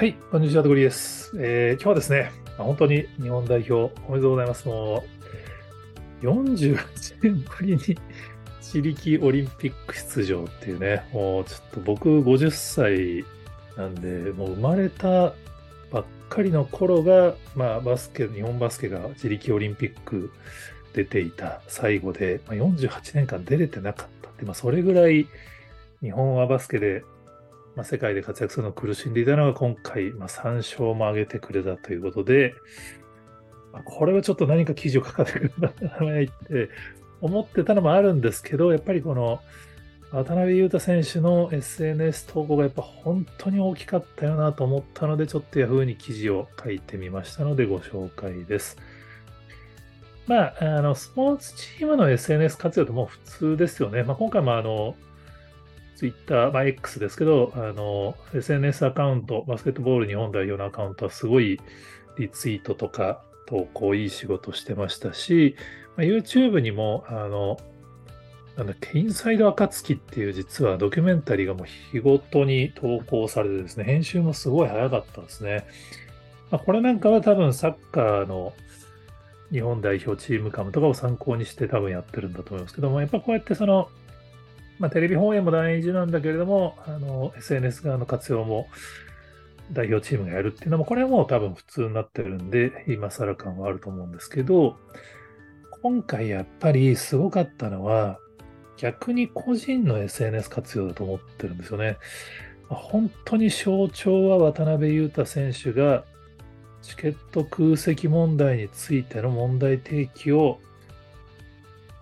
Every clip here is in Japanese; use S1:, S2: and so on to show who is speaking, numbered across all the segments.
S1: はい、こんにちは、とこりです。えー、今日はですね、本当に日本代表、おめでとうございます。もう、48年ぶりに 自力オリンピック出場っていうね、もうちょっと僕50歳なんで、もう生まれたばっかりの頃が、まあ、バスケ、日本バスケが自力オリンピック出ていた最後で、まあ、48年間出れてなかったって、まあ、それぐらい日本はバスケでまあ、世界で活躍するのを苦しんでいたのが今回、まあ、3勝も挙げてくれたということで、まあ、これはちょっと何か記事を書かせてくれないって思ってたのもあるんですけど、やっぱりこの渡辺裕太選手の SNS 投稿がやっぱ本当に大きかったよなと思ったので、ちょっと Yahoo に記事を書いてみましたのでご紹介です。まあ、あの、スポーツチームの SNS 活用ってもう普通ですよね。まあ、今回もあの、ツイッター、まあ、X ですけど、あの、SNS アカウント、バスケットボール日本代表のアカウントはすごいリツイートとか投稿いい仕事してましたし、まあ、YouTube にも、あの、なんだっけ、インサイド暁っていう実はドキュメンタリーがもう日ごとに投稿されてですね、編集もすごい早かったんですね。まあ、これなんかは多分サッカーの日本代表チームカムとかを参考にして多分やってるんだと思いますけども、やっぱこうやってそのまあ、テレビ放映も大事なんだけれども、あの SNS 側の活用も代表チームがやるっていうのも、これはもう多分普通になってるんで、今更感はあると思うんですけど、今回やっぱりすごかったのは、逆に個人の SNS 活用だと思ってるんですよね。本当に象徴は渡辺裕太選手がチケット空席問題についての問題提起を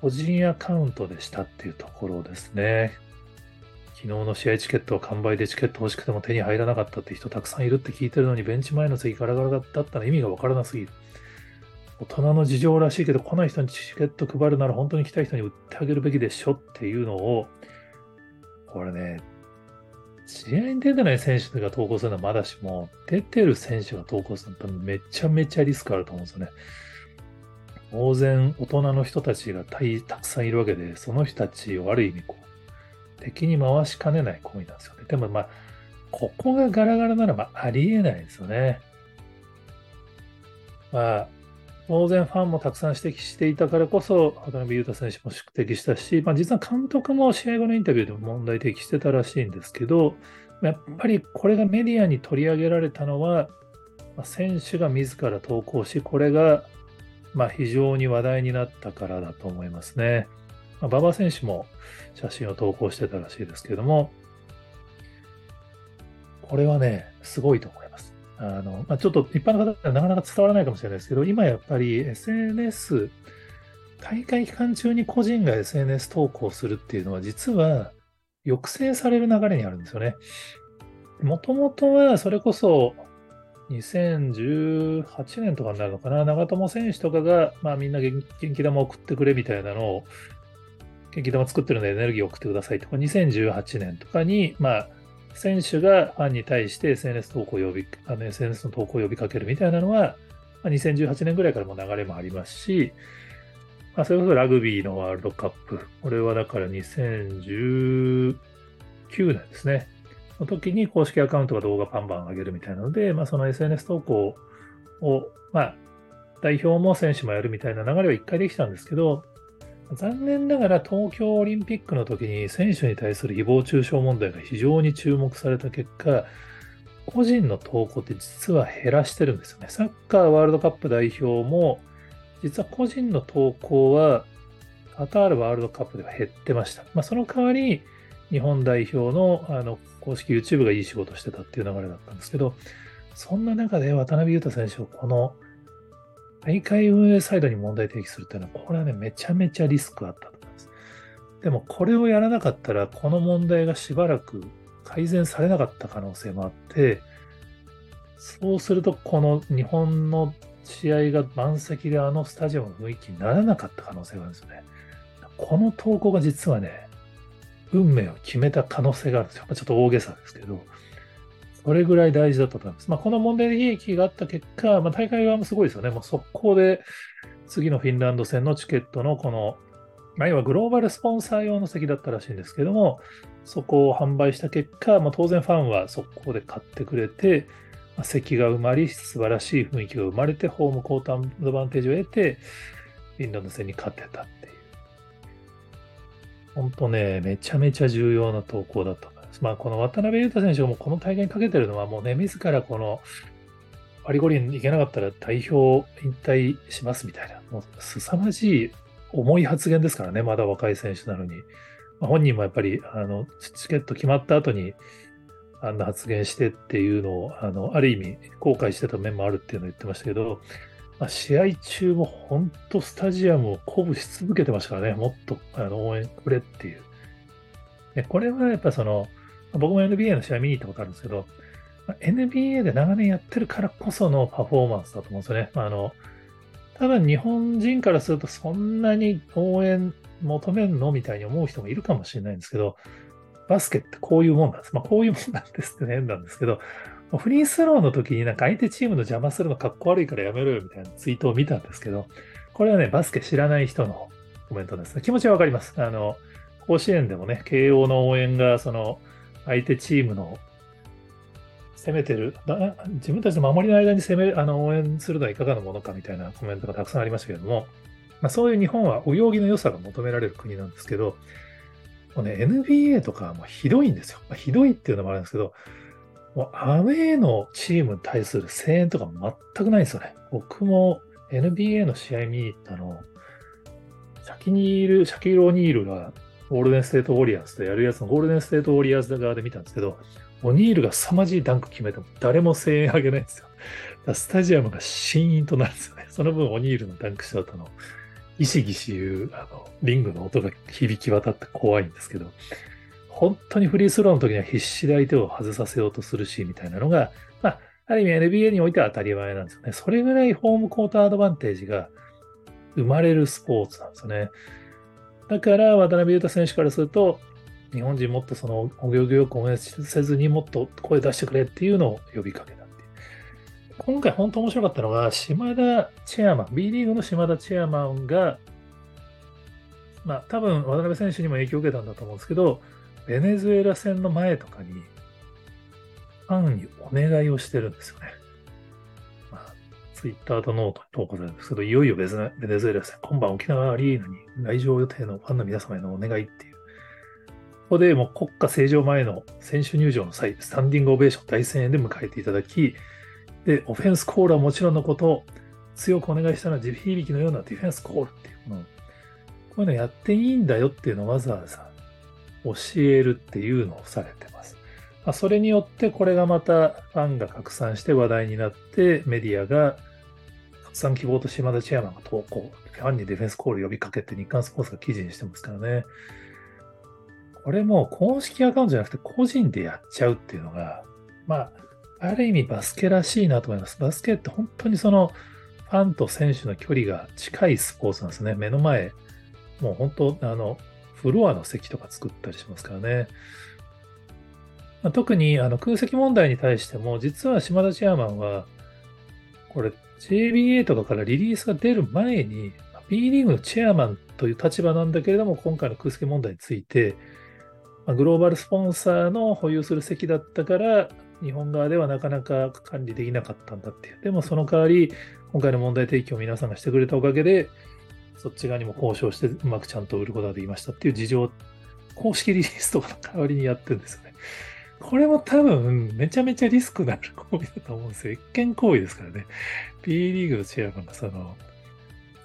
S1: 個人アカウントでしたっていうところですね。昨日の試合チケットは完売でチケット欲しくても手に入らなかったって人たくさんいるって聞いてるのにベンチ前の席ガラガラだったら意味がわからなすぎる。大人の事情らしいけど来ない人にチケット配るなら本当に来た人に売ってあげるべきでしょっていうのを、これね、試合に出てない選手が投稿するのはまだしも、出てる選手が投稿するのはめちゃめちゃリスクあると思うんですよね。当然大人の人たちがたくさんいるわけで、その人たちをある意味こう、敵に回しかねない行為なんですよね。でもまあ、ここがガラガラならばありえないですよね。まあ、当然ファンもたくさん指摘していたからこそ、渡辺裕太選手も指摘したし、まあ、実は監督も試合後のインタビューでも問題提起してたらしいんですけど、やっぱりこれがメディアに取り上げられたのは、選手が自ら投稿し、これがまあ、非常に話題になったからだと思いますね。まあ、馬場選手も写真を投稿してたらしいですけども、これはね、すごいと思います。あのまあ、ちょっと一般の方はなかなか伝わらないかもしれないですけど、今やっぱり SNS、大会期間中に個人が SNS 投稿するっていうのは、実は抑制される流れにあるんですよね。もともとはそれこそ2018年とかになるのかな、長友選手とかが、まあ、みんな元気玉送ってくれみたいなのを、元気玉作ってるのでエネルギー送ってくださいとか、2018年とかに、まあ、選手がファンに対して SNS 投稿呼び、あの SNS の投稿を呼びかけるみたいなのは、まあ、2018年ぐらいからも流れもありますし、まあ、それこそラグビーのワールドカップ、これはだから2019年ですね。の時に公式アカウントが動画バンバン上げるみたいなので、まあ、その SNS 投稿を、まあ、代表も選手もやるみたいな流れは一回できたんですけど、残念ながら東京オリンピックの時に選手に対する誹謗中傷問題が非常に注目された結果、個人の投稿って実は減らしてるんですよね。サッカーワールドカップ代表も、実は個人の投稿はカタールワールドカップでは減ってました。まあ、その代わり、日本代表のあの公式 YouTube がいい仕事してたっていう流れだったんですけど、そんな中で渡辺裕太選手をこの大会運営サイドに問題提起するっていうのは、これはね、めちゃめちゃリスクあったと思います。でも、これをやらなかったら、この問題がしばらく改善されなかった可能性もあって、そうすると、この日本の試合が満席であのスタジアムの雰囲気にならなかった可能性があるんですよね。この投稿が実はね、運命を決めた可能性があるんですよ。ちょっと大げさですけど、それぐらい大事だったと思います。まあ、この問題利益があった結果、まあ、大会側もすごいですよね。もう速攻で次のフィンランド戦のチケットのこの、まあ、要はグローバルスポンサー用の席だったらしいんですけども、そこを販売した結果、まあ、当然ファンは速攻で買ってくれて、まあ席が埋まり、素晴らしい雰囲気が生まれて、ホームコートアドバンテージを得て、フィンランド戦に勝てたっ。本当ね、めちゃめちゃ重要な投稿だったと思います。まあ、この渡辺裕太選手がもうこの大会にかけてるのは、もうね、自らこの、パリ五輪行けなかったら代表引退しますみたいな、もう凄まじい重い発言ですからね、まだ若い選手なのに。まあ、本人もやっぱりあのチケット決まった後にあんな発言してっていうのをあのある意味後悔してた面もあるっていうのを言ってましたけど、まあ、試合中も本当スタジアムを鼓舞し続けてましたからね、もっとあの応援くれっていう。でこれはやっぱその、僕も NBA の試合見に行ったことあるんですけど、NBA で長年やってるからこそのパフォーマンスだと思うんですよね。まあ、あの多分日本人からするとそんなに応援求めるのみたいに思う人もいるかもしれないんですけど、バスケってこういうもんなんです。まあこういうもんなんですって変なんですけど、フリースローの時になんか相手チームの邪魔するのかっこ悪いからやめろよみたいなツイートを見たんですけど、これはね、バスケ知らない人のコメントです。気持ちはわかります。あの、甲子園でもね、慶応の応援がその相手チームの攻めてる、自分たちの守りの間に攻めあの応援するのはいかがなものかみたいなコメントがたくさんありましたけれども、まあ、そういう日本はお行儀の良さが求められる国なんですけど、もうね、NBA とかもうひどいんですよ。まあ、ひどいっていうのもあるんですけど、もうアウェーのチームに対する声援とか全くないんですよね。僕も NBA の試合見に行ったの、シャキニール、シャキール・オニールがゴールデンステート・ウォリアーズでやるやつのゴールデンステート・ウォリアーズ側で見たんですけど、オニールが凄まじいダンク決めても誰も声援あげないんですよ。スタジアムがシーンとなるんですよね。その分オニールのダンクした後のギシギシ言うあのリングの音が響き渡って怖いんですけど、本当にフリースローの時には必死で相手を外させようとするし、みたいなのが、まあ、ある意味 NBA においては当たり前なんですよね。それぐらいホームコートアドバンテージが生まれるスポーツなんですよね。だから渡辺裕太選手からすると、日本人もっとそのお行儀よく応援せずにもっと声出してくれっていうのを呼びかけたっていう。今回本当面白かったのが、島田チェアマン、B リーグの島田チェアマンが、まあ多分渡辺選手にも影響を受けたんだと思うんですけど、ベネズエラ戦の前とかに、ファンにお願いをしてるんですよね。まあ、ツイッターとノートに投稿されるんですけど、いよいよベネズエラ戦、今晩沖縄アリーナに来場予定のファンの皆様へのお願いっていうここでもう国歌斉唱前の選手入場の際、スタンディングオベーション大声援で迎えていただき、で、オフェンスコールはもちろんのこと、強くお願いしたのは地響きのようなディフェンスコールっていうものこういうのやっていいんだよっていうのをわざわざ教えるっていうのをされてます。まあ、それによってこれがまたファンが拡散して話題になってメディアが拡散希望と島田チェアマンが投稿、ファンにディフェンスコール呼びかけて日刊スポーツが記事にしてますからね。これも公式アカウントじゃなくて個人でやっちゃうっていうのが、まあ、ある意味バスケらしいなと思います。バスケって本当にそのファンと選手の距離が近いスポーツなんですね。目の前、もう本当、あの、フロアの席とか作ったりしますからね。ま、特にあの空席問題に対しても、実は島田チェアマンは、これ JBA とかからリリースが出る前に、B リーグのチェアマンという立場なんだけれども、今回の空席問題について、ま、グローバルスポンサーの保有する席だったから、日本側ではなかなか管理できなかったんだっていう。でもその代わり、今回の問題提起を皆さんがしてくれたおかげで、そっち側にも交渉してうまくちゃんと売ることができましたっていう事情、公式リリースとかの代わりにやってるんですよね。これも多分めちゃめちゃリスクのある行為だと思うんですよ。一見行為ですからね。P リーグのチェアマンがその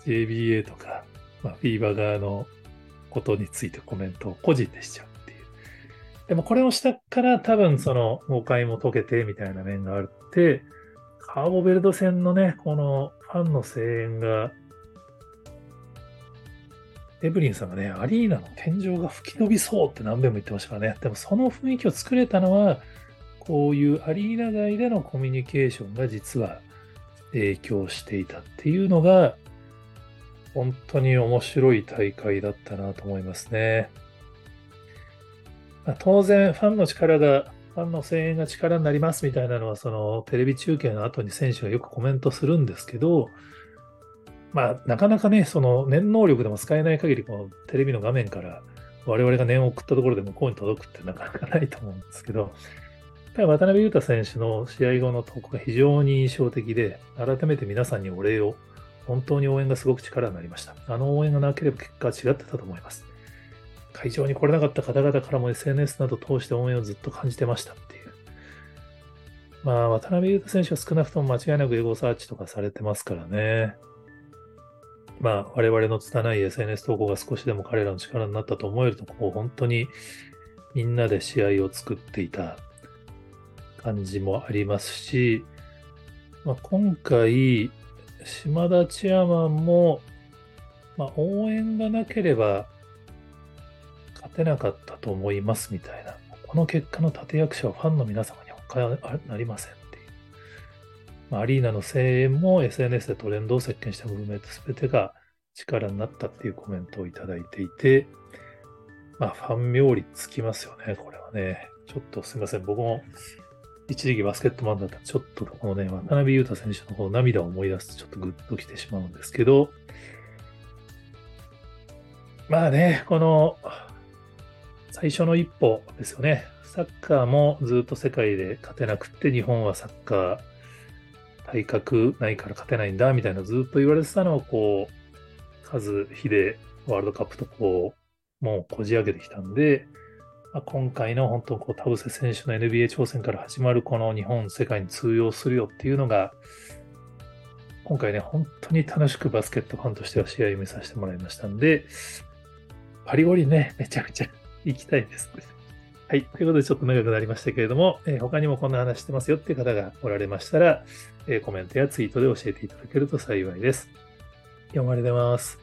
S1: JBA とか、まあ、フィーバー側のことについてコメントを個人でしちゃうっていう。でもこれをしたから多分その誤解も解けてみたいな面があって、カーボベルド戦のね、このファンの声援が、エブリンさんがね、アリーナの天井が吹き飛びそうって何べも言ってましたからね。でもその雰囲気を作れたのは、こういうアリーナ外でのコミュニケーションが実は影響していたっていうのが、本当に面白い大会だったなと思いますね。まあ、当然、ファンの力が、ファンの声援が力になりますみたいなのは、そのテレビ中継の後に選手がよくコメントするんですけど、まあ、なかなかね、その念能力でも使えない限り、このテレビの画面から我々が念を送ったところで向こうに届くってなかなかないと思うんですけど、ぱり渡辺裕太選手の試合後の投稿が非常に印象的で、改めて皆さんにお礼を、本当に応援がすごく力になりました。あの応援がなければ結果は違ってたと思います。会場に来れなかった方々からも SNS など通して応援をずっと感じてましたっていう。まあ、渡辺裕太選手は少なくとも間違いなくエゴサーチとかされてますからね。まあ、我々の拙い SNS 投稿が少しでも彼らの力になったと思えると、こう本当にみんなで試合を作っていた感じもありますし、まあ、今回、島田チェアマンも、まあ、応援がなければ勝てなかったと思いますみたいな、この結果の立役者はファンの皆様に他なりません。まあ、アリーナの声援も SNS でトレンドを席巻したムーブメント全てが力になったっていうコメントをいただいていて、まあ、ファン冥利つきますよね、これはね。ちょっとすみません、僕も一時期バスケットマンだったら、ちょっとこのね、渡辺裕太選手のこの涙を思い出すとちょっとグッときてしまうんですけど、まあね、この最初の一歩ですよね。サッカーもずっと世界で勝てなくって、日本はサッカー体格ないから勝てないんだみたいなずっと言われてたのをこう、数日でワールドカップとこう、もうこじ開けてきたんで、まあ、今回の本当こう田臥選手の NBA 挑戦から始まるこの日本、世界に通用するよっていうのが、今回ね、本当に楽しくバスケットファンとしては試合を見させてもらいましたんで、パリオリね、めちゃくちゃ行きたいです。はい。ということで、ちょっと長くなりましたけれども、えー、他にもこんな話してますよっていう方がおられましたら、えー、コメントやツイートで教えていただけると幸いです。読まれてます。